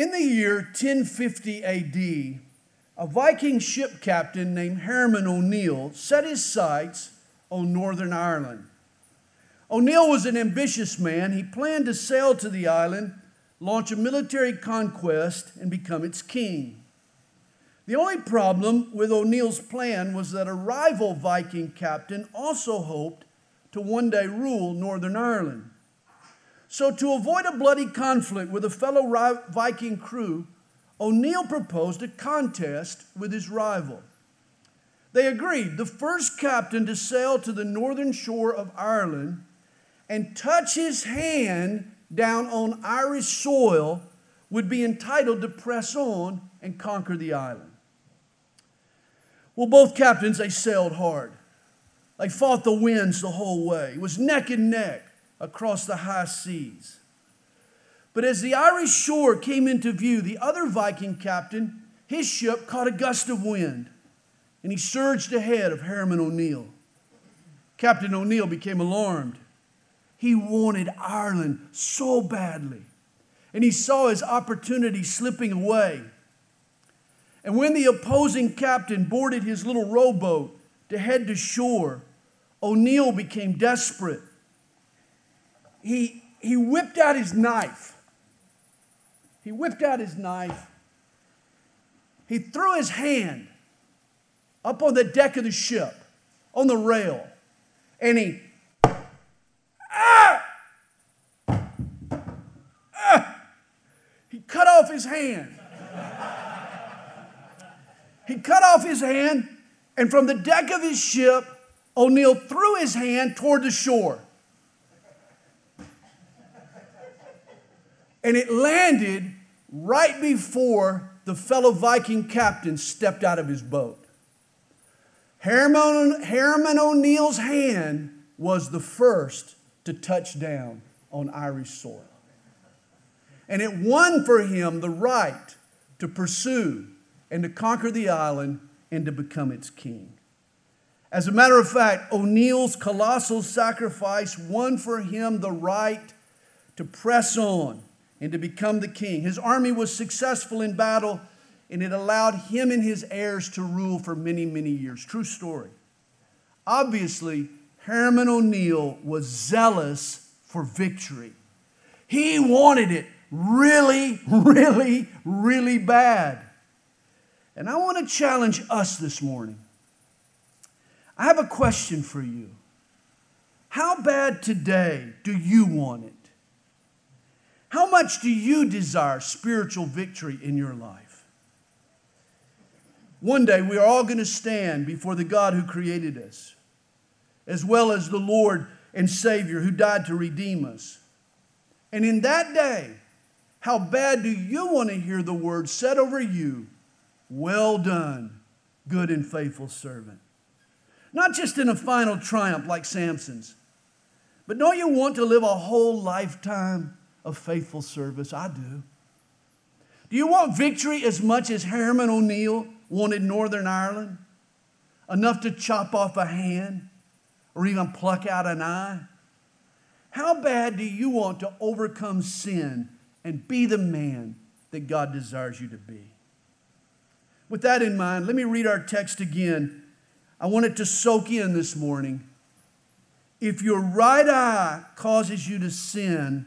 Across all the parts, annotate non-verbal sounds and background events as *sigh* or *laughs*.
In the year 1050 AD, a Viking ship captain named Herman O'Neill set his sights on Northern Ireland. O'Neill was an ambitious man. He planned to sail to the island, launch a military conquest, and become its king. The only problem with O'Neill's plan was that a rival Viking captain also hoped to one day rule Northern Ireland. So, to avoid a bloody conflict with a fellow Viking crew, O'Neill proposed a contest with his rival. They agreed the first captain to sail to the northern shore of Ireland and touch his hand down on Irish soil would be entitled to press on and conquer the island. Well, both captains, they sailed hard. They fought the winds the whole way. It was neck and neck across the high seas. But as the Irish shore came into view, the other Viking captain, his ship caught a gust of wind and he surged ahead of Herman O'Neill. Captain O'Neill became alarmed. He wanted Ireland so badly, and he saw his opportunity slipping away. And when the opposing captain boarded his little rowboat to head to shore, O'Neill became desperate. He, he whipped out his knife he whipped out his knife. He threw his hand up on the deck of the ship, on the rail, and he ah, ah, he cut off his hand. he cut off his hand, and from the deck of his ship, O'Neill threw his hand toward the shore. And it landed right before the fellow Viking captain stepped out of his boat. Herman, O'Neill's hand was the first to touch down on Irish soil. And it won for him the right to pursue and to conquer the island and to become its king. As a matter of fact, O'Neill's colossal sacrifice won for him the right to press on and to become the king. His army was successful in battle, and it allowed him and his heirs to rule for many, many years. True story. Obviously, Herman O'Neill was zealous for victory. He wanted it really, *laughs* really, really bad. And I want to challenge us this morning. I have a question for you. How bad today do you want it? How much do you desire spiritual victory in your life? One day we are all going to stand before the God who created us, as well as the Lord and Savior who died to redeem us. And in that day, how bad do you want to hear the word said over you, Well done, good and faithful servant? Not just in a final triumph like Samson's, but don't you want to live a whole lifetime of faithful service. I do. Do you want victory as much as Herman O'Neill wanted Northern Ireland? Enough to chop off a hand or even pluck out an eye? How bad do you want to overcome sin and be the man that God desires you to be? With that in mind, let me read our text again. I want it to soak in this morning. If your right eye causes you to sin,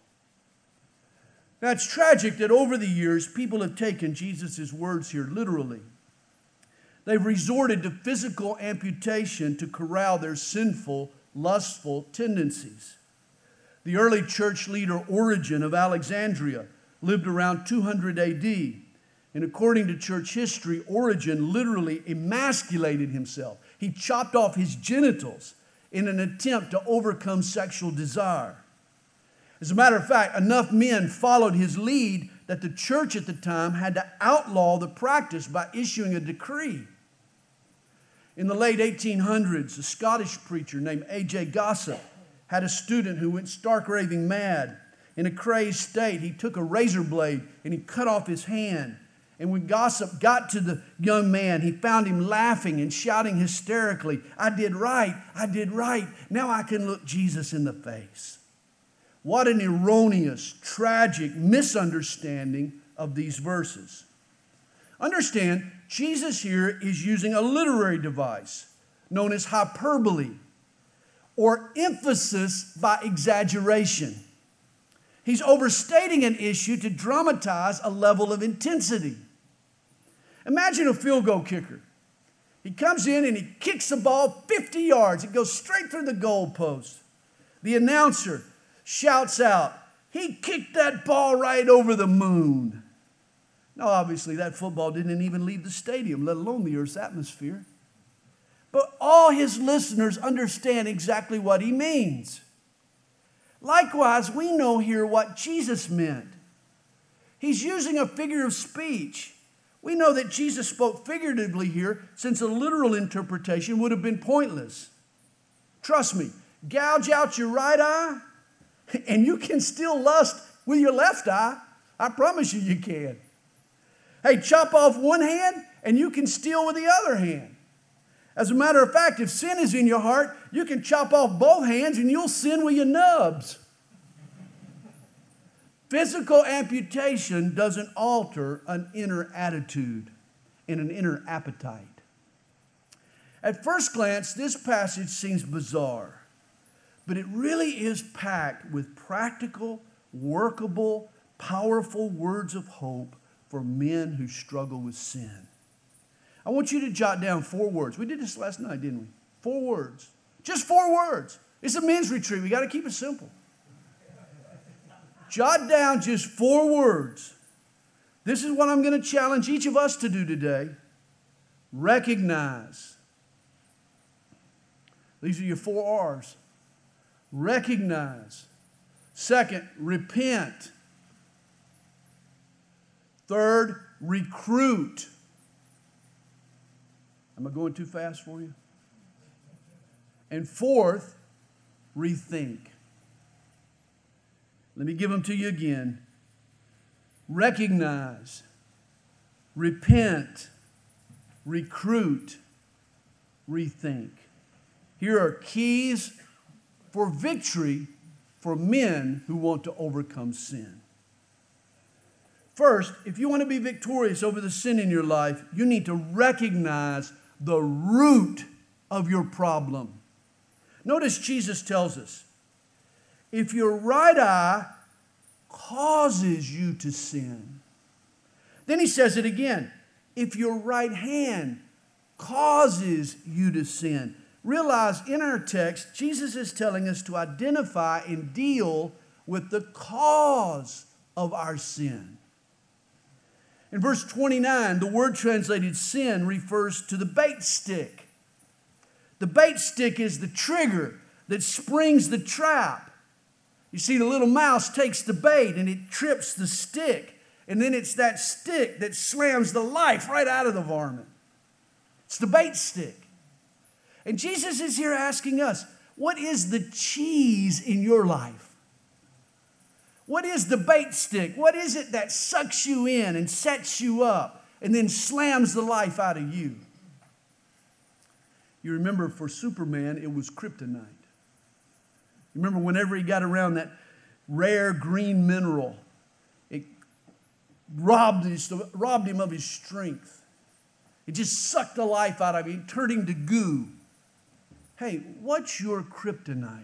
Now, it's tragic that over the years, people have taken Jesus' words here literally. They've resorted to physical amputation to corral their sinful, lustful tendencies. The early church leader Origen of Alexandria lived around 200 AD. And according to church history, Origen literally emasculated himself. He chopped off his genitals in an attempt to overcome sexual desire. As a matter of fact, enough men followed his lead that the church at the time had to outlaw the practice by issuing a decree. In the late 1800s, a Scottish preacher named A.J. Gossip had a student who went stark raving mad. In a crazed state, he took a razor blade and he cut off his hand. And when Gossip got to the young man, he found him laughing and shouting hysterically, I did right, I did right. Now I can look Jesus in the face. What an erroneous, tragic misunderstanding of these verses. Understand, Jesus here is using a literary device known as hyperbole or emphasis by exaggeration. He's overstating an issue to dramatize a level of intensity. Imagine a field goal kicker. He comes in and he kicks the ball 50 yards. It goes straight through the goal post. The announcer shouts out, He kicked that ball right over the moon. Now, obviously, that football didn't even leave the stadium, let alone the earth's atmosphere. But all his listeners understand exactly what he means. Likewise, we know here what Jesus meant. He's using a figure of speech. We know that Jesus spoke figuratively here, since a literal interpretation would have been pointless. Trust me, gouge out your right eye, and you can still lust with your left eye. I promise you, you can. Hey, chop off one hand, and you can steal with the other hand. As a matter of fact, if sin is in your heart, you can chop off both hands and you'll sin with your nubs. Physical amputation doesn't alter an inner attitude and an inner appetite. At first glance, this passage seems bizarre, but it really is packed with practical, workable, powerful words of hope for men who struggle with sin. I want you to jot down four words. We did this last night, didn't we? Four words. Just four words. It's a men's retreat. We got to keep it simple. jot down just four words. This is what I'm going to challenge each of us to do today. Recognize. These are your four R's. Recognize. Second, repent. Third, recruit. Am I going too fast for you? And fourth, rethink. Let me give them to you again. Recognize, repent, recruit, rethink. Here are keys for victory for men who want to overcome sin. First, if you want to be victorious over the sin in your life, you need to recognize the root of your problem. Notice Jesus tells us if your right eye causes you to sin, then he says it again if your right hand causes you to sin. Realize in our text, Jesus is telling us to identify and deal with the cause of our sin. In verse 29, the word translated sin refers to the bait stick. The bait stick is the trigger that springs the trap. You see, the little mouse takes the bait and it trips the stick, and then it's that stick that slams the life right out of the varmint. It's the bait stick. And Jesus is here asking us, what is the cheese in your life? What is the bait stick? What is it that sucks you in and sets you up and then slams the life out of you? You remember for Superman, it was kryptonite. You remember whenever he got around that rare green mineral, it robbed, robbed him of his strength. It just sucked the life out of him, turned him to goo. Hey, what's your kryptonite?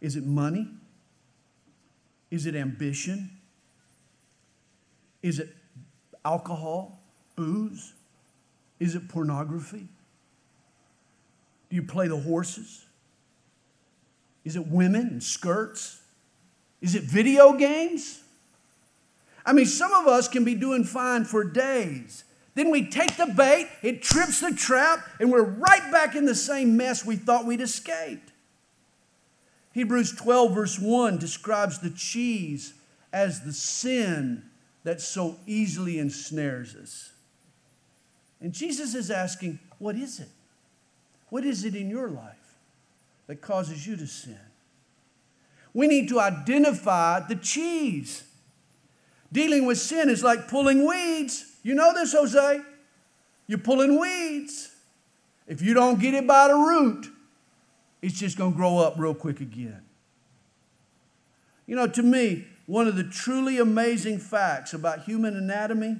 Is it money? Is it ambition? Is it alcohol, booze? Is it pornography? Do you play the horses? Is it women and skirts? Is it video games? I mean, some of us can be doing fine for days. Then we take the bait, it trips the trap, and we're right back in the same mess we thought we'd escaped. Hebrews 12, verse 1 describes the cheese as the sin that so easily ensnares us. And Jesus is asking, What is it? What is it in your life that causes you to sin? We need to identify the cheese. Dealing with sin is like pulling weeds. You know this, Jose. You're pulling weeds. If you don't get it by the root, it's just going to grow up real quick again. You know, to me, one of the truly amazing facts about human anatomy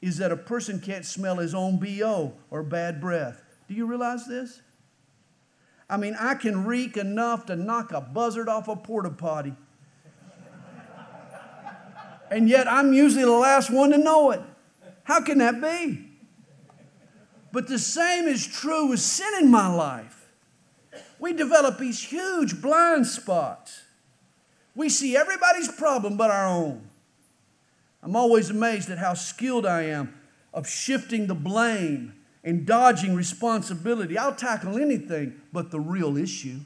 is that a person can't smell his own BO or bad breath. Do you realize this? I mean, I can reek enough to knock a buzzard off a porta potty. and yet I'm usually the last one to know it. How can that be? But the same is true with sin in my life. We develop these huge blind spots. We see everybody's problem but our own. I'm always amazed at how skilled I am of shifting the blame and dodging responsibility. I'll tackle anything but the real issue.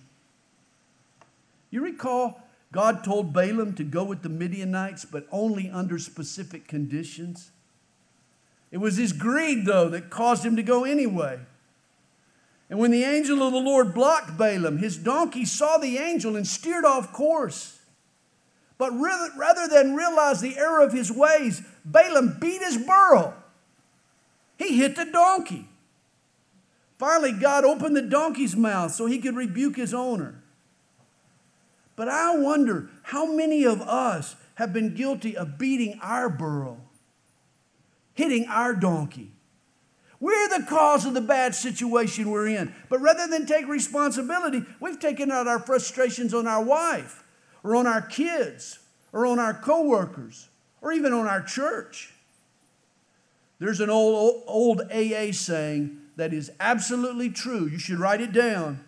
You recall God told Balaam to go with the Midianites, but only under specific conditions? It was his greed, though, that caused him to go anyway. And when the angel of the Lord blocked Balaam, his donkey saw the angel and steered off course. But rather than realize the error of his ways, Balaam beat his burro. He hit the donkey. Finally, God opened the donkey's mouth so he could rebuke his owner. But I wonder how many of us have been guilty of beating our burro, hitting our donkey. We're the cause of the bad situation we're in. But rather than take responsibility, we've taken out our frustrations on our wife or on our kids or on our coworkers or even on our church. There's an old, old AA saying that is absolutely true. You should write it down.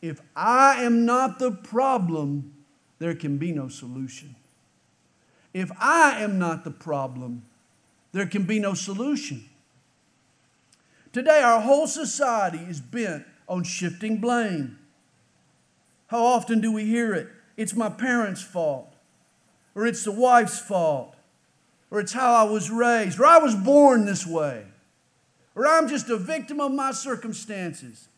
If I am not the problem, there can be no solution. If I am not the problem, there can be no solution. Today, our whole society is bent on shifting blame. How often do we hear it? It's my parents' fault, or it's the wife's fault, or it's how I was raised, or I was born this way, or I'm just a victim of my circumstances.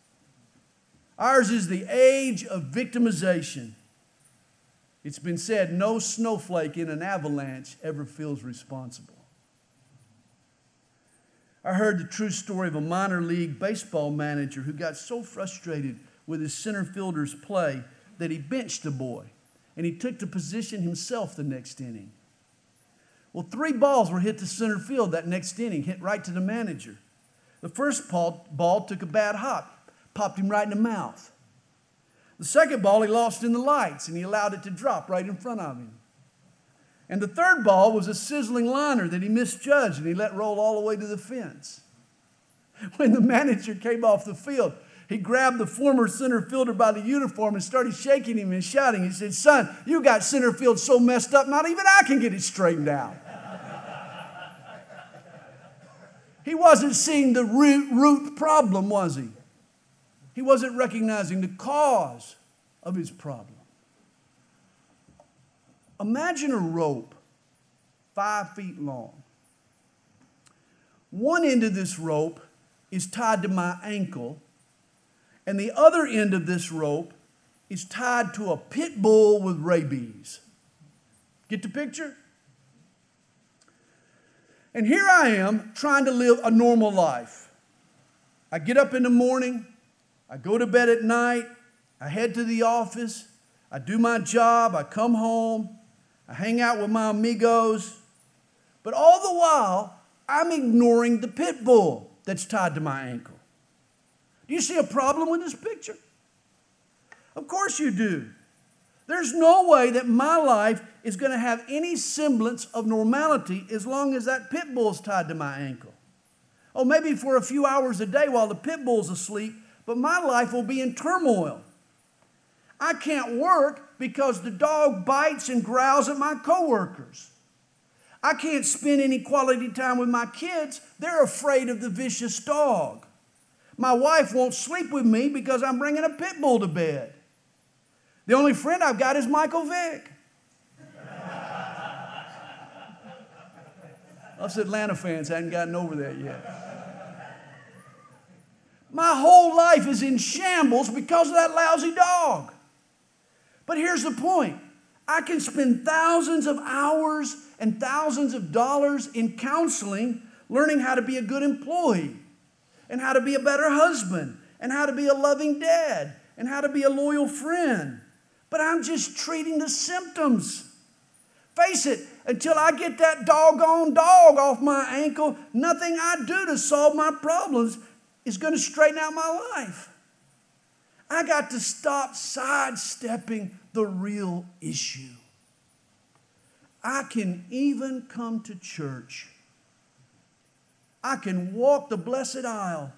Ours is the age of victimization. It's been said no snowflake in an avalanche ever feels responsible. I heard the true story of a minor league baseball manager who got so frustrated with his center fielder's play that he benched the boy and he took the position himself the next inning. Well, three balls were hit to center field that next inning, hit right to the manager. The first ball, ball took a bad hop, popped him right in the mouth. The second ball he lost in the lights and he allowed it to drop right in front of him. And the third ball was a sizzling liner that he misjudged and he let roll all the way to the fence. *laughs* When the manager came off the field, he grabbed the former center fielder by the uniform and started shaking him and shouting. He said, Son, you got center field so messed up, not even I can get it straightened out. *laughs* he wasn't seeing the root, root problem, was he? He wasn't recognizing the cause of his problem. Imagine a rope five feet long. One end of this rope is tied to my ankle, and the other end of this rope is tied to a pit bull with rabies. Get the picture? And here I am trying to live a normal life. I get up in the morning, I go to bed at night, I head to the office, I do my job, I come home, I hang out with my amigos. But all the while, I'm ignoring the pit bull that's tied to my ankle. Do you see a problem with this picture? Of course you do. There's no way that my life is going to have any semblance of normality as long as that pit bull's tied to my ankle. Oh, maybe for a few hours a day while the pit bull's asleep, but my life will be in turmoil. I can't work because the dog bites and growls at my coworkers. I can't spend any quality time with my kids. They're afraid of the vicious dog. My wife won't sleep with me because I'm bringing a pit bull to bed. The only friend I've got is Michael Vick. *laughs* Us Atlanta fans hadn't gotten over that yet. My whole life is in shambles because of that lousy dog. But here's the point I can spend thousands of hours and thousands of dollars in counseling learning how to be a good employee and how to be a better husband and how to be a loving dad and how to be a loyal friend. But I'm just treating the symptoms. Face it, until I get that doggone dog off my ankle, nothing I do to solve my problems is going to straighten out my life. I got to stop sidestepping the real issue. I can even come to church. I can walk the blessed aisle,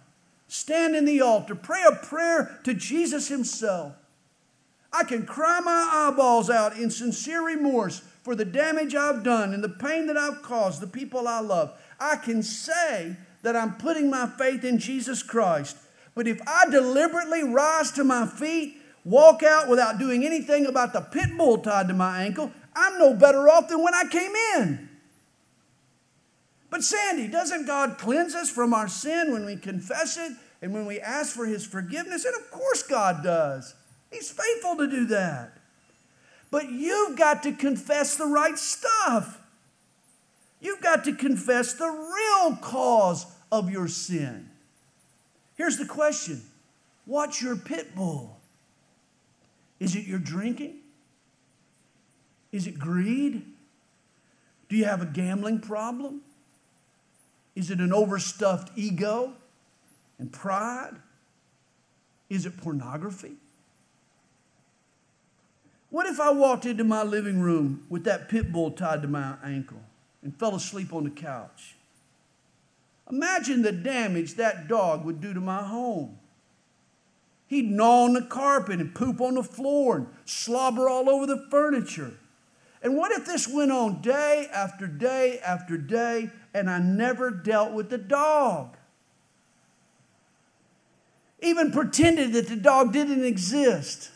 stand in the altar, pray a prayer to Jesus Himself. I can cry my eyeballs out in sincere remorse for the damage I've done and the pain that I've caused the people I love. I can say that I'm putting my faith in Jesus Christ. But if I deliberately rise to my feet, walk out without doing anything about the pit bull tied to my ankle, I'm no better off than when I came in. But Sandy, doesn't God cleanse us from our sin when we confess it and when we ask for His forgiveness? And of course, God does. He's faithful to do that. But you've got to confess the right stuff. You've got to confess the real cause of your sin. Here's the question What's your pit bull? Is it your drinking? Is it greed? Do you have a gambling problem? Is it an overstuffed ego and pride? Is it pornography? What if I walked into my living room with that pit bull tied to my ankle and fell asleep on the couch? Imagine the damage that dog would do to my home. He'd gnaw on the carpet and poop on the floor and slobber all over the furniture. And what if this went on day after day after day and I never dealt with the dog? Even pretended that the dog didn't exist.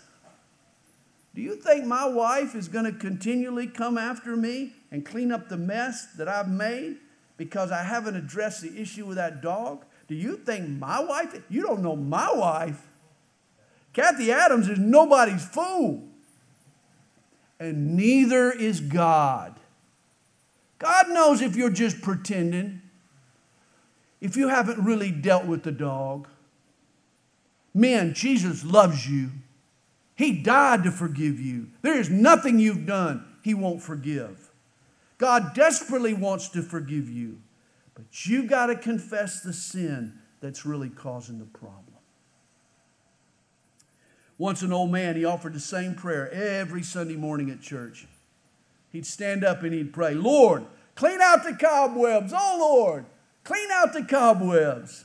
Do you think my wife is going to continually come after me and clean up the mess that I've made because I haven't addressed the issue with that dog? Do you think my wife, you don't know my wife. Kathy Adams is nobody's fool. And neither is God. God knows if you're just pretending, if you haven't really dealt with the dog. Men, Jesus loves you. He died to forgive you. There is nothing you've done He won't forgive. God desperately wants to forgive you, but you got to confess the sin that's really causing the problem. Once, an old man, he offered the same prayer every Sunday morning at church. He'd stand up and he'd pray, Lord, clean out the cobwebs. Oh, Lord, clean out the cobwebs.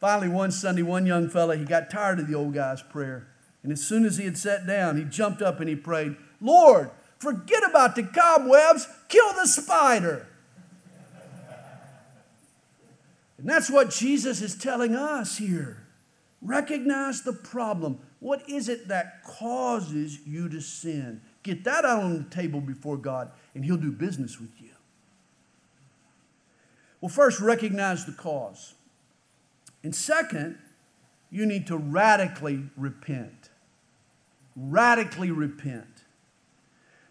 Finally, one Sunday, one young fella, he got tired of the old guy's prayer. And as soon as he had sat down, he jumped up and he prayed, Lord, forget about the cobwebs, kill the spider. and that's what Jesus is telling us here. Recognize the problem. What is it that causes you to sin? Get that out on the table before God, and He'll do business with you. Well, first, recognize the cause. And second, you need to radically repent radically repent.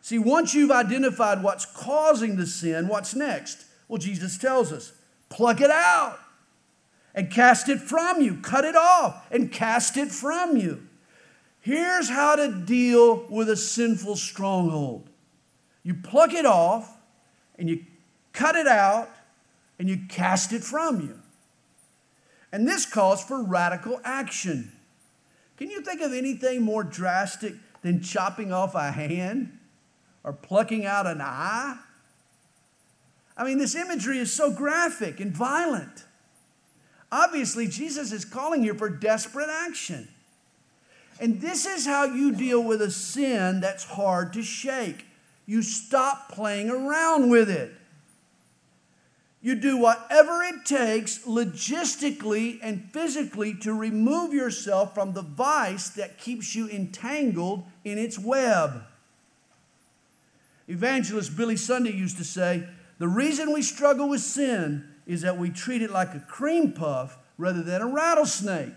See, once you've identified what's causing the sin, what's next? Well, Jesus tells us pluck it out and cast it from you, cut it off and cast it from you. Here's how to deal with a sinful stronghold you pluck it off and you cut it out and you cast it from you. And this calls for radical action. Can you think of anything more drastic than chopping off a hand or plucking out an eye? I mean, this imagery is so graphic and violent. Obviously, Jesus is calling here for desperate action. And this is how you deal with a sin that's hard to shake. You stop playing around with it. You do whatever it takes logistically and physically to remove yourself from the vice that keeps you entangled in its web. Evangelist Billy Sunday used to say, The reason we struggle with sin is that we treat it like a cream puff rather than a rattlesnake.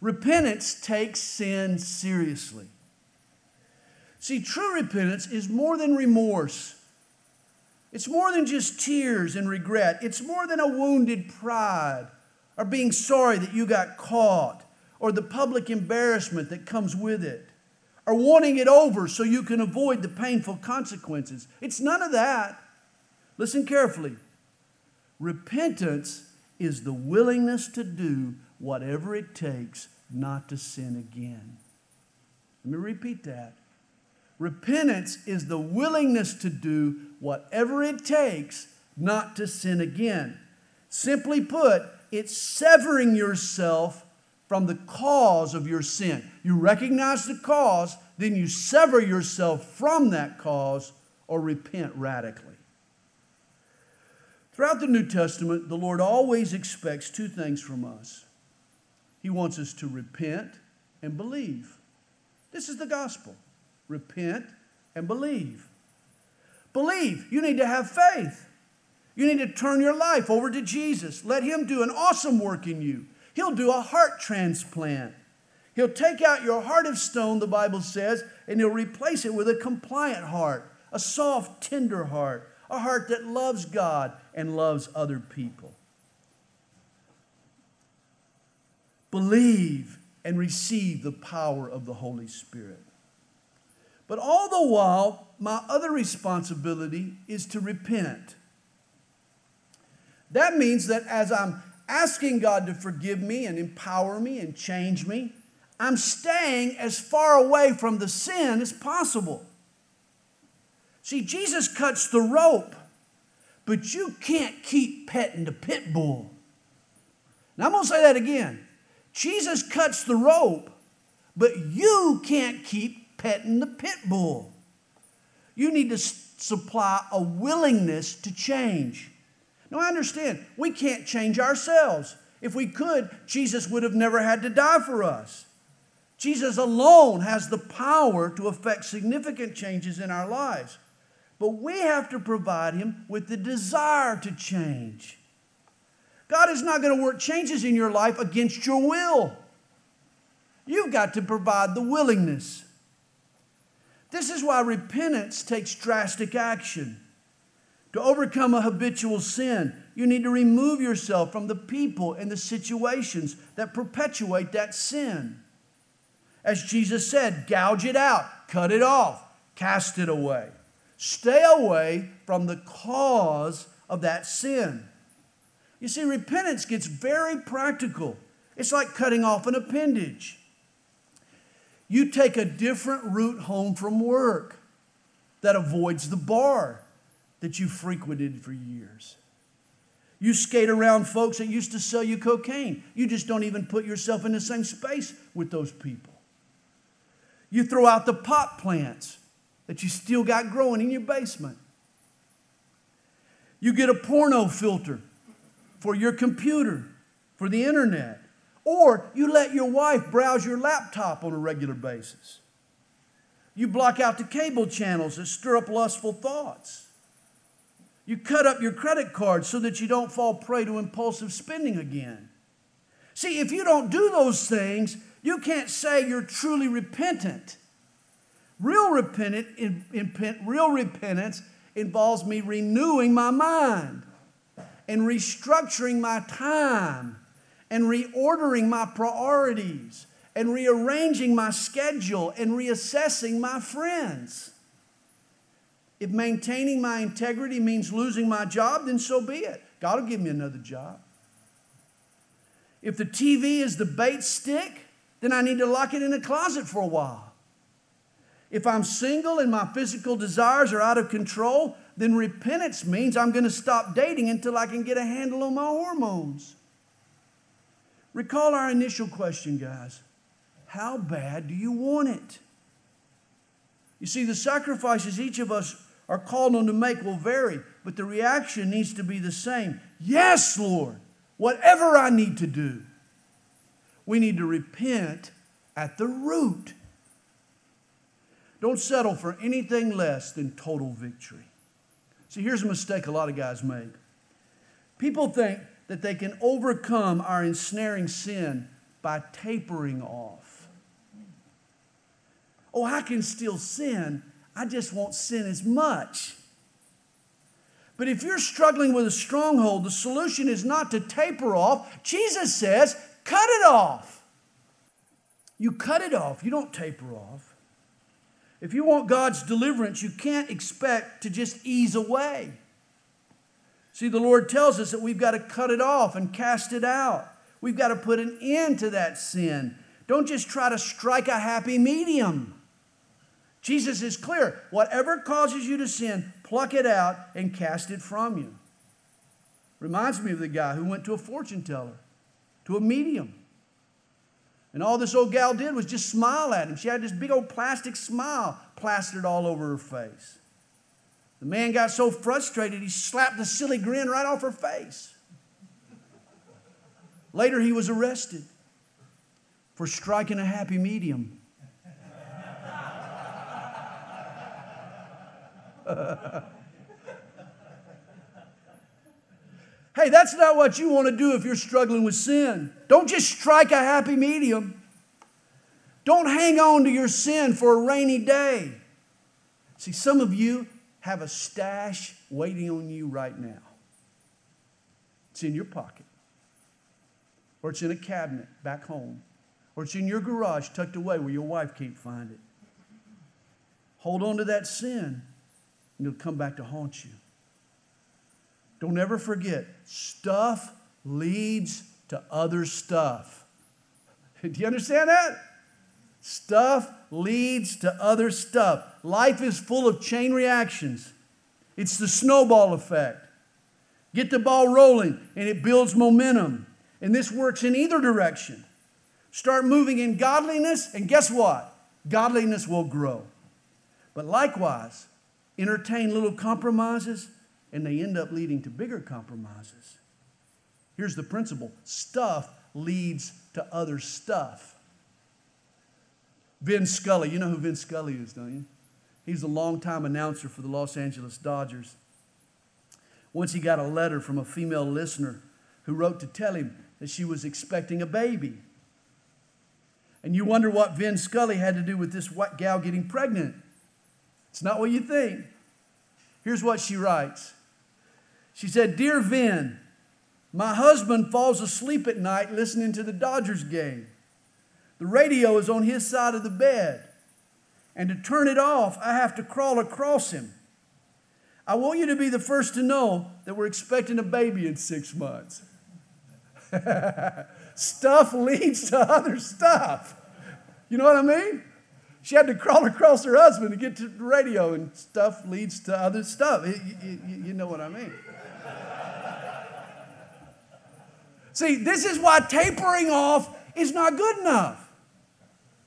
Repentance takes sin seriously. See, true repentance is more than remorse. It's more than just tears and regret. It's more than a wounded pride or being sorry that you got caught or the public embarrassment that comes with it or wanting it over so you can avoid the painful consequences. It's none of that. Listen carefully. Repentance is the willingness to do whatever it takes not to sin again. Let me repeat that. Repentance is the willingness to do whatever it takes not to sin again. Simply put, it's severing yourself from the cause of your sin. You recognize the cause, then you sever yourself from that cause or repent radically. Throughout the New Testament, the Lord always expects two things from us He wants us to repent and believe. This is the gospel repent and believe. Believe. You need to have faith. You need to turn your life over to Jesus. Let Him do an awesome work in you. He'll do a heart transplant. He'll take out your heart of stone, the Bible says, and He'll replace it with a compliant heart, a soft, tender heart, a heart that loves God and loves other people. Believe and receive the power of the Holy Spirit. But all the while, my other responsibility is to repent. That means that as I'm asking God to forgive me and empower me and change me, I'm staying as far away from the sin as possible. See, Jesus cuts the rope, but you can't keep petting the pit bull. Now, I'm going to say that again. Jesus cuts the rope, but you can't keep petting the pit bull. You need to supply a willingness to change. Now, I understand we can't change ourselves. If we could, Jesus would have never had to die for us. Jesus alone has the power to effect significant changes in our lives. But we have to provide Him with the desire to change. God is not going to work changes in your life against your will. You've got to provide the willingness. This is why repentance takes drastic action. To overcome a habitual sin, you need to remove yourself from the people and the situations that perpetuate that sin. As Jesus said, gouge it out, cut it off, cast it away. Stay away from the cause of that sin. You see, repentance gets very practical. It's like cutting off an appendage. You take a different route home from work that avoids the bar that you frequented for years. You skate around folks that used to sell you cocaine. You just don't even put yourself in the same space with those people. You throw out the pot plants that you still got growing in your basement. You get a porno filter for your computer, for the internet. Or you let your wife browse your laptop on a regular basis. You block out the cable channels that stir up lustful thoughts. You cut up your credit card so that you don't fall prey to impulsive spending again. See, if you don't do those things, you can't say you're truly repentant. Real repentant, in, in, real repentance involves me renewing my mind and restructuring my time and reordering my priorities and rearranging my schedule and reassessing my friends. If maintaining my integrity means losing my job, then so be it. God will give me another job. If the TV is the bait stick, then I need to lock it in a closet for a while. If I'm single and my physical desires are out of control, then repentance means I'm going to stop dating until I can get a handle on my hormones. Recall our initial question, guys. How bad do you want it? You see, the sacrifices each of us are called on to make will vary, but the reaction needs to be the same. Yes, Lord, whatever I need to do. We need to repent at the root. Don't settle for anything less than total victory. See, here's a mistake a lot of guys make. People think that they can overcome our ensnaring sin by tapering off. Oh, I can still sin, I just won't sin as much. But if you're struggling with a stronghold, the solution is not to taper off. Jesus says, cut it off. You cut it off, you don't taper off. If you want God's deliverance, you can't expect to just ease away. See, the Lord tells us that we've got to cut it off and cast it out. We've got to put an end to that sin. Don't just try to strike a happy medium. Jesus is clear. Whatever causes you to sin, pluck it out and cast it from you. Reminds me of the guy who went to a fortune teller, to a medium. And all this old gal did was just smile at him. She had this big old plastic smile plastered all over her face. The man got so frustrated, he slapped the silly grin right off her face. Later, he was arrested for striking a happy medium. *laughs* hey, that's not what you want to do if you're struggling with sin. Don't just strike a happy medium. Don't hang on to your sin for a rainy day. See, some of you have a stash waiting on you right now. It's in your pocket, or it's in a cabinet back home, or it's in your garage tucked away where your wife can't find it. Hold on to that sin and it'll come back to haunt you. Don't ever forget, stuff leads to other stuff. *laughs* Do you understand that? Stuff leads to other stuff. Life is full of chain reactions. It's the snowball effect. Get the ball rolling and it builds momentum. And this works in either direction. Start moving in godliness, and guess what? Godliness will grow. But likewise, entertain little compromises, and they end up leading to bigger compromises. Here's the principle stuff leads to other stuff. Vin Scully, you know who Vin Scully is, don't you? He's a longtime announcer for the Los Angeles Dodgers. Once he got a letter from a female listener who wrote to tell him that she was expecting a baby. And you wonder what Vin Scully had to do with this gal getting pregnant. It's not what you think. Here's what she writes She said, Dear Vin, my husband falls asleep at night listening to the Dodgers game. The radio is on his side of the bed. And to turn it off, I have to crawl across him. I want you to be the first to know that we're expecting a baby in six months. *laughs* stuff leads to other stuff. You know what I mean? She had to crawl across her husband to get to the radio, and stuff leads to other stuff. You, you, you know what I mean. See, this is why tapering off is not good enough.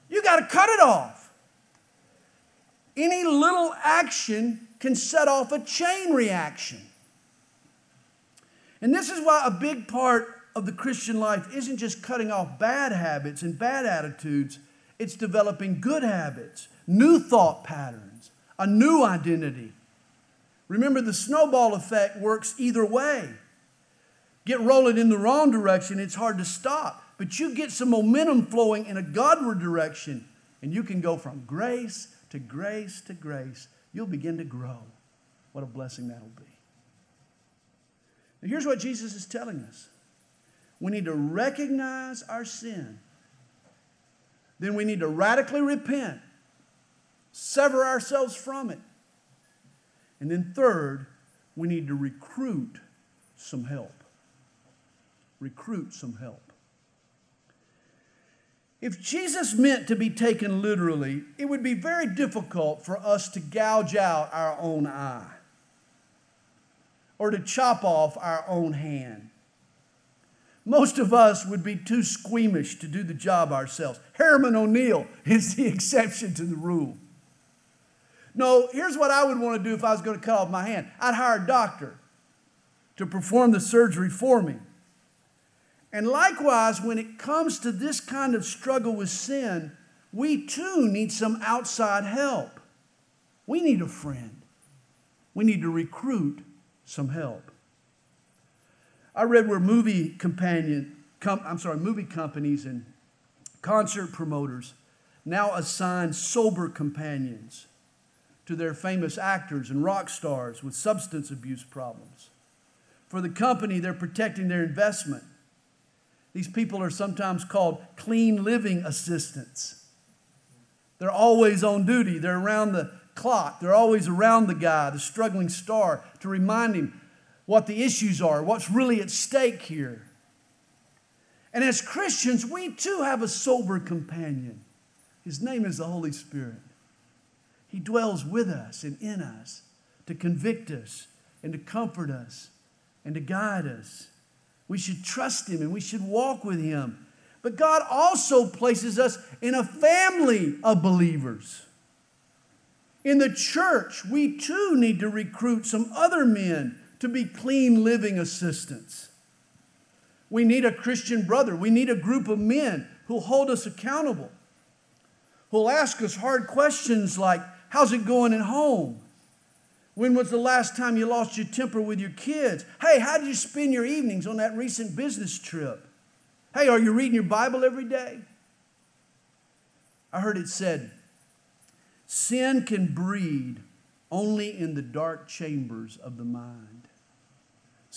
You got to cut it off. Any little action can set off a chain reaction. And this is why a big part of the Christian life isn't just cutting off bad habits and bad attitudes, it's developing good habits, new thought patterns, a new identity. Remember, the snowball effect works either way. Get rolling in the wrong direction, it's hard to stop. But you get some momentum flowing in a Godward direction, and you can go from grace to grace to grace. You'll begin to grow. What a blessing that'll be. Now, here's what Jesus is telling us we need to recognize our sin then we need to radically repent, sever ourselves from it. And then, third, we need to recruit some help. Recruit some help. If Jesus meant to be taken literally, it would be very difficult for us to gouge out our own eye or to chop off our own hand most of us would be too squeamish to do the job ourselves. Harriman O'Neill *laughs* is the exception to the rule. No, here's what I would want to do if I was going to cut off my hand I'd hire a doctor to perform the surgery for me. And likewise, when it comes to this kind of struggle with sin, we too need some outside help. We need a friend. We need to recruit some help. I read where movie companion, com, I'm sorry, movie companies and concert promoters now assign sober companions to their famous actors and rock stars with substance abuse problems. For the company, they're protecting their investment. These people are sometimes called clean living assistants. They're always on duty, they're around the clock, they're always around the guy, the struggling star, to remind him what the issues are, what's really at stake here. And as Christians, we too have a sober companion. His name is the Holy Spirit. He dwells with us and in us to convict us and to comfort us and to guide us. We should trust Him and we should walk with Him. But God also places us in a family of believers. In the church, we too need to recruit some other men to be clean living assistants. We need a Christian brother. We need a group of men who'll hold us accountable, who'll ask us hard questions like, How's it going at home? When was the last time you lost your temper with your kids? Hey, how did you spend your evenings on that recent business trip? Hey, are you reading your Bible every day? I heard it said, sin can breed only in the dark chambers of the mind.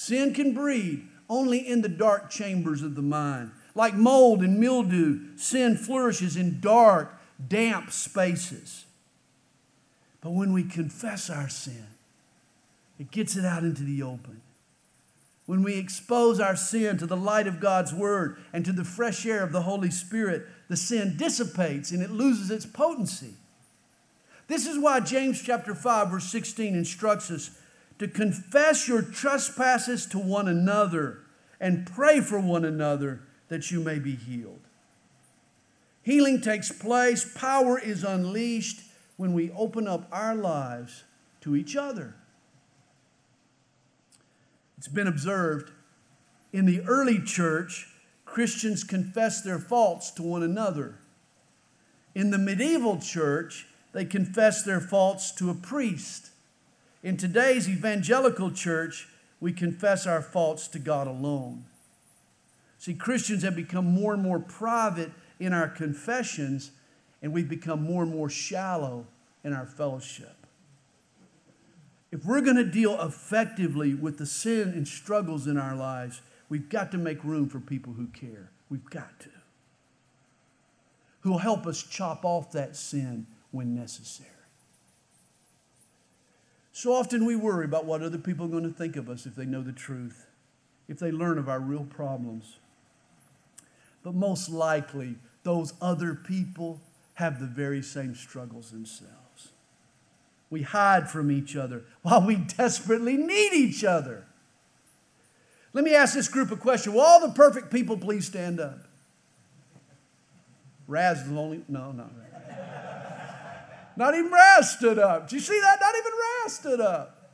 Sin can breed only in the dark chambers of the mind. Like mold and mildew, sin flourishes in dark, damp spaces. But when we confess our sin, it gets it out into the open. When we expose our sin to the light of God's Word and to the fresh air of the Holy Spirit, the sin dissipates and it loses its potency. This is why James chapter 5 verse 16 instructs us to confess your trespasses to one another and pray for one another that you may be healed. Healing takes place, power is unleashed when we open up our lives to each other. It's been observed in the early church, Christians confessed their faults to one another. In the medieval church, they confessed their faults to a priest. In today's evangelical church, we confess our faults to God alone. See, Christians have become more and more private in our confessions, and we've become more and more shallow in our fellowship. If we're going to deal effectively with the sin and struggles in our lives, we've got to make room for people who care. We've got to. Who will help us chop off that sin when necessary. So often we worry about what other people are going to think of us if they know the truth, if they learn of our real problems. But most likely, those other people have the very same struggles themselves. We hide from each other while we desperately need each other. Let me ask this group a question. Will all the perfect people please stand up? Raz is the only, no, no. Not even Raz stood up. Do you see that? Not even Raz stood up.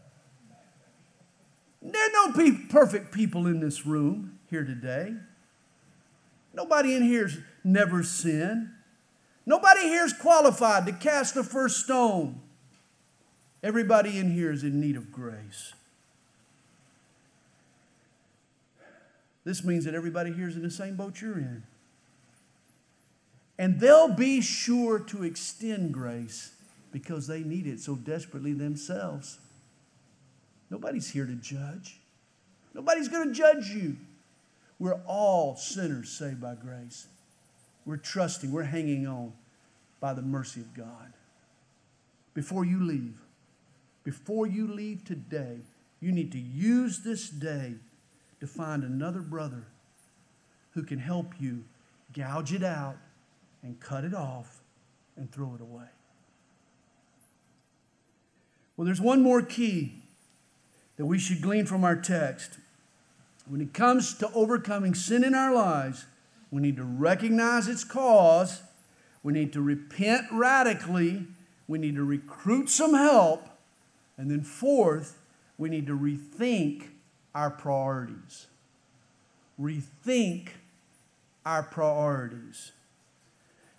There are no perfect people in this room here today. Nobody in here's never sinned. Nobody here is qualified to cast the first stone. Everybody in here is in need of grace. This means that everybody here is in the same boat you're in. And they'll be sure to extend grace because they need it so desperately themselves. Nobody's here to judge. Nobody's going to judge you. We're all sinners saved by grace. We're trusting, we're hanging on by the mercy of God. Before you leave, before you leave today, you need to use this day to find another brother who can help you gouge it out and cut it off and throw it away. Well, there's one more key that we should glean from our text. When it comes to overcoming sin in our lives, we need to recognize its cause, we need to repent radically, we need to recruit some help, and then, fourth, we need to rethink our priorities. Rethink our priorities.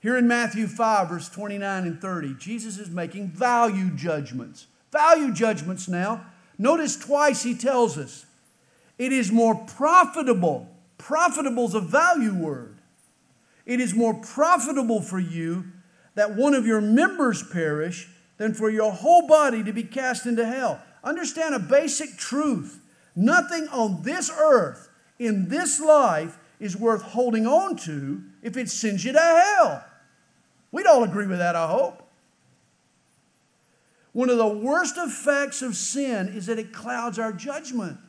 Here in Matthew 5, verse 29 and 30, Jesus is making value judgments. Value judgments now. Notice twice he tells us It is more profitable. Profitable is a value word. It is more profitable for you that one of your members perish than for your whole body to be cast into hell. Understand a basic truth. Nothing on this earth, in this life, is worth holding on to if it sends you to hell. We'd all agree with that, I hope. One of the worst effects of sin is that it clouds our judgment.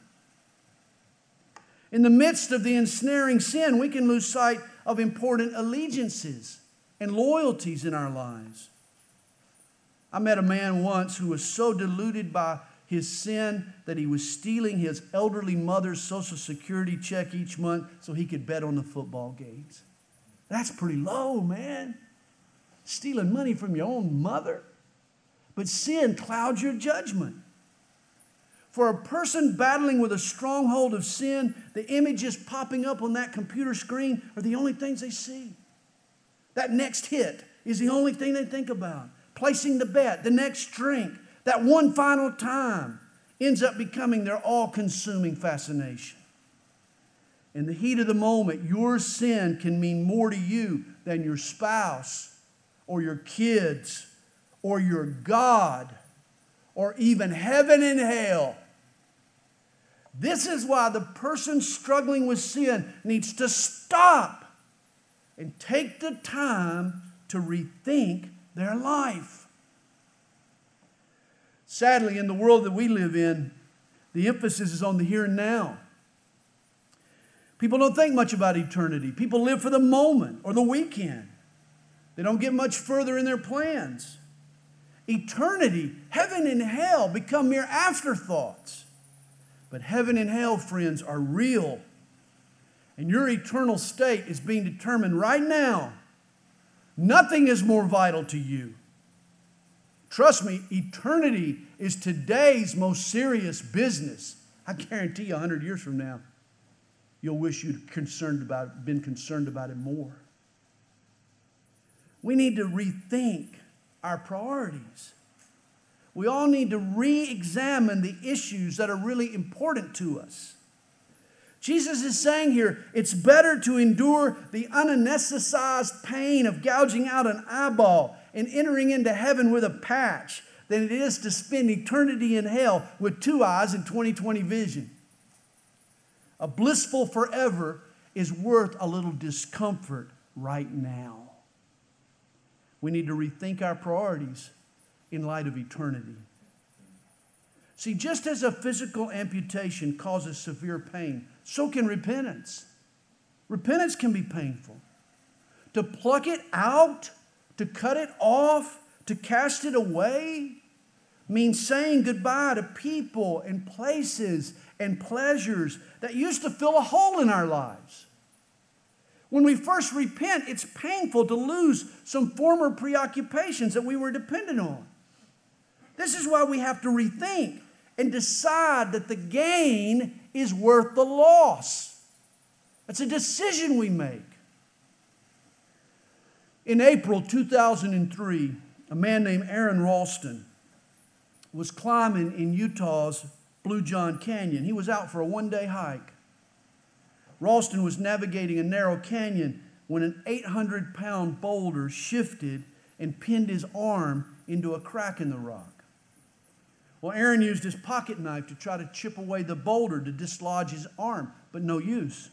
In the midst of the ensnaring sin, we can lose sight of important allegiances and loyalties in our lives. I met a man once who was so deluded by his sin that he was stealing his elderly mother's Social Security check each month so he could bet on the football games. That's pretty low, man. Stealing money from your own mother. But sin clouds your judgment. For a person battling with a stronghold of sin, the images popping up on that computer screen are the only things they see. That next hit is the only thing they think about. Placing the bet, the next drink, that one final time ends up becoming their all consuming fascination. In the heat of the moment, your sin can mean more to you than your spouse or your kids or your God or even heaven and hell. This is why the person struggling with sin needs to stop and take the time to rethink their life. Sadly, in the world that we live in, the emphasis is on the here and now. People don't think much about eternity. People live for the moment or the weekend. They don't get much further in their plans. Eternity, heaven and hell become mere afterthoughts. But heaven and hell, friends, are real. And your eternal state is being determined right now. Nothing is more vital to you. Trust me, eternity is today's most serious business. I guarantee you, 100 years from now, you'll wish you'd concerned about, been concerned about it more. We need to rethink our priorities. We all need to re examine the issues that are really important to us. Jesus is saying here it's better to endure the unanesthetized pain of gouging out an eyeball and entering into heaven with a patch than it is to spend eternity in hell with two eyes and 2020 vision. A blissful forever is worth a little discomfort right now. We need to rethink our priorities in light of eternity. See, just as a physical amputation causes severe pain, so can repentance. Repentance can be painful. To pluck it out, to cut it off, to cast it away means saying goodbye to people and places and pleasures that used to fill a hole in our lives. When we first repent, it's painful to lose some former preoccupations that we were dependent on. This is why we have to rethink and decide that the gain is worth the loss. It's a decision we make. In April 2003, a man named Aron Ralston was climbing in Utah's Blue John Canyon. He was out for a one day hike. Ralston was navigating a narrow canyon when an 800 pound boulder shifted and pinned his arm into a crack in the rock. Well, Aron used his pocket knife to try to chip away the boulder to dislodge his arm, but no use.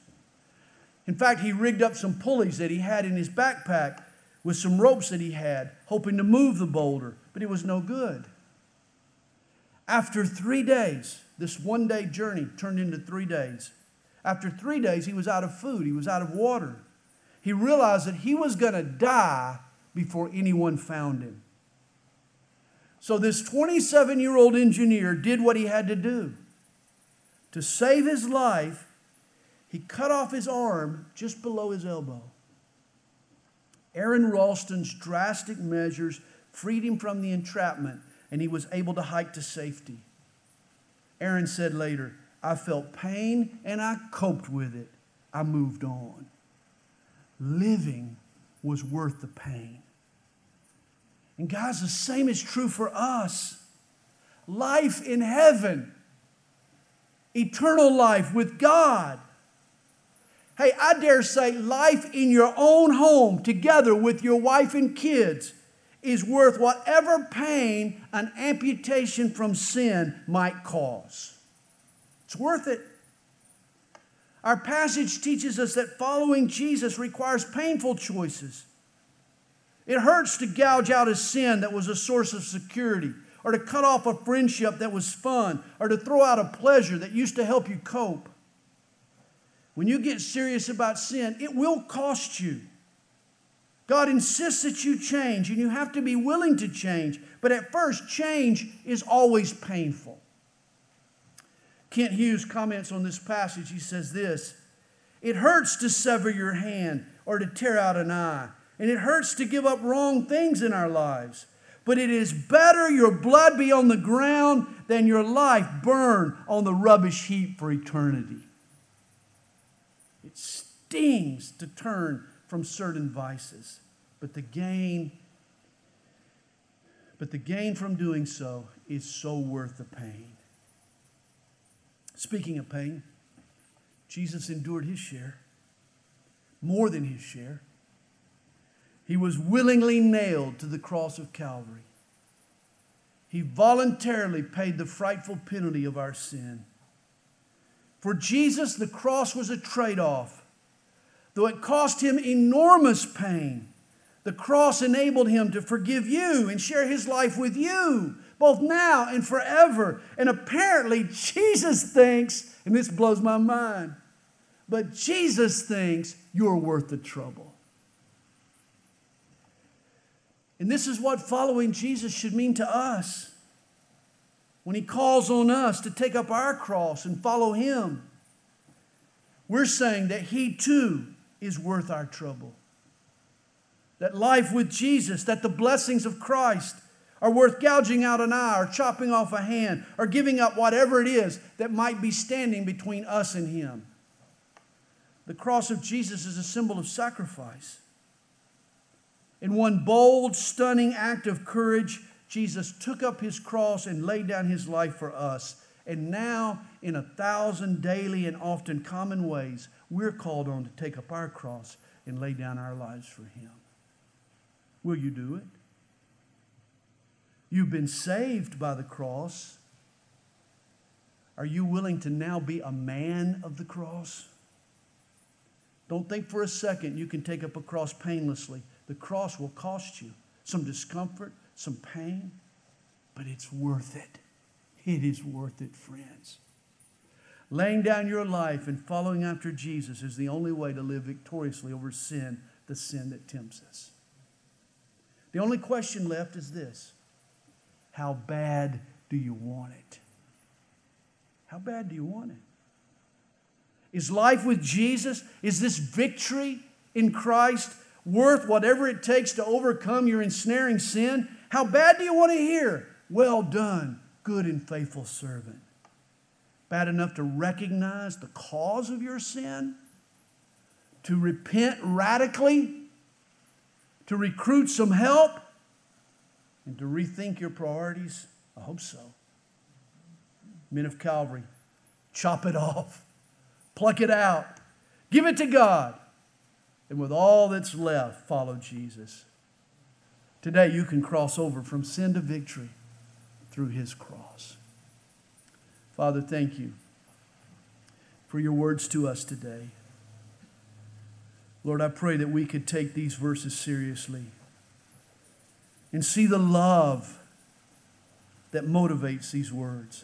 In fact, he rigged up some pulleys that he had in his backpack with some ropes that he had, hoping to move the boulder, but it was no good. After three days, this one day journey turned into three days. After three days, he was out of food, he was out of water. He realized that he was going to die before anyone found him. So, this 27 year old engineer did what he had to do. To save his life, he cut off his arm just below his elbow. Aron Ralston's drastic measures freed him from the entrapment, and he was able to hike to safety. Aron said later, I felt pain and I coped with it. I moved on. Living was worth the pain. And guys, the same is true for us. Life in heaven eternal life with God. Hey, I dare say life in your own home together with your wife and kids is worth whatever pain an amputation from sin might cause. It's worth it. Our passage teaches us that following Jesus requires painful choices. It hurts to gouge out a sin that was a source of security, or to cut off a friendship that was fun, or to throw out a pleasure that used to help you cope. When you get serious about sin, it will cost you. God insists that you change, and you have to be willing to change. But at first, change is always painful. Kent Hughes comments on this passage. He says this It hurts to sever your hand or to tear out an eye, and it hurts to give up wrong things in our lives. But it is better your blood be on the ground than your life burn on the rubbish heap for eternity. It stings to turn from certain vices, but the gain but the gain from doing so is so worth the pain. Speaking of pain, Jesus endured his share, more than his share. He was willingly nailed to the cross of Calvary. He voluntarily paid the frightful penalty of our sin. For Jesus, the cross was a trade off. Though it cost him enormous pain, the cross enabled him to forgive you and share his life with you, both now and forever. And apparently, Jesus thinks, and this blows my mind, but Jesus thinks you're worth the trouble. And this is what following Jesus should mean to us when he calls on us to take up our cross and follow him, we're saying that he too is worth our trouble. That life with Jesus, that the blessings of Christ are worth gouging out an eye or chopping off a hand or giving up whatever it is that might be standing between us and him. The cross of Jesus is a symbol of sacrifice. In one bold, stunning act of courage, Jesus took up his cross and laid down his life for us. And now, in a thousand daily and often common ways, we're called on to take up our cross and lay down our lives for him. Will you do it? You've been saved by the cross. Are you willing to now be a man of the cross? Don't think for a second you can take up a cross painlessly. The cross will cost you some discomfort, some pain, but it's worth it. It is worth it, friends. Laying down your life and following after Jesus is the only way to live victoriously over sin, the sin that tempts us. The only question left is this How bad do you want it? How bad do you want it? Is life with Jesus, is this victory in Christ worth whatever it takes to overcome your ensnaring sin? How bad do you want to hear? Well done, good and faithful servant. Bad enough to recognize the cause of your sin, to repent radically, to recruit some help, and to rethink your priorities? I hope so. Men of Calvary, chop it off, pluck it out, give it to God, and with all that's left, follow Jesus. Today, you can cross over from sin to victory through his cross. Father, thank you for your words to us today. Lord, I pray that we could take these verses seriously and see the love that motivates these words.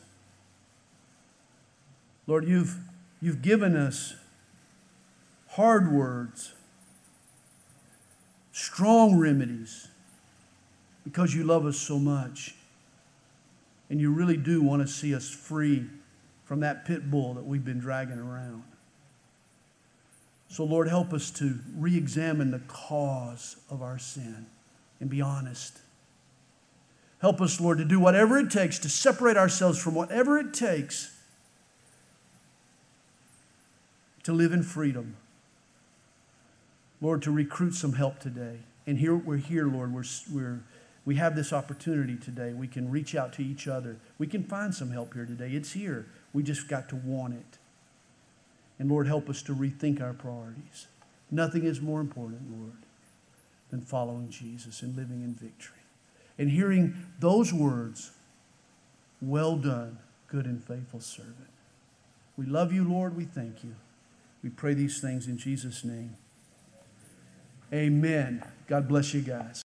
Lord, you've, you've given us hard words, strong remedies because you love us so much. And you really do want to see us free from that pit bull that we've been dragging around. So, Lord, help us to re examine the cause of our sin and be honest. Help us, Lord, to do whatever it takes to separate ourselves from whatever it takes to live in freedom. Lord, to recruit some help today. And here we're here, Lord. We're, we're we have this opportunity today. We can reach out to each other. We can find some help here today. It's here. We just got to want it. And Lord, help us to rethink our priorities. Nothing is more important, Lord, than following Jesus and living in victory. And hearing those words, well done, good and faithful servant. We love you, Lord. We thank you. We pray these things in Jesus' name. Amen. God bless you guys.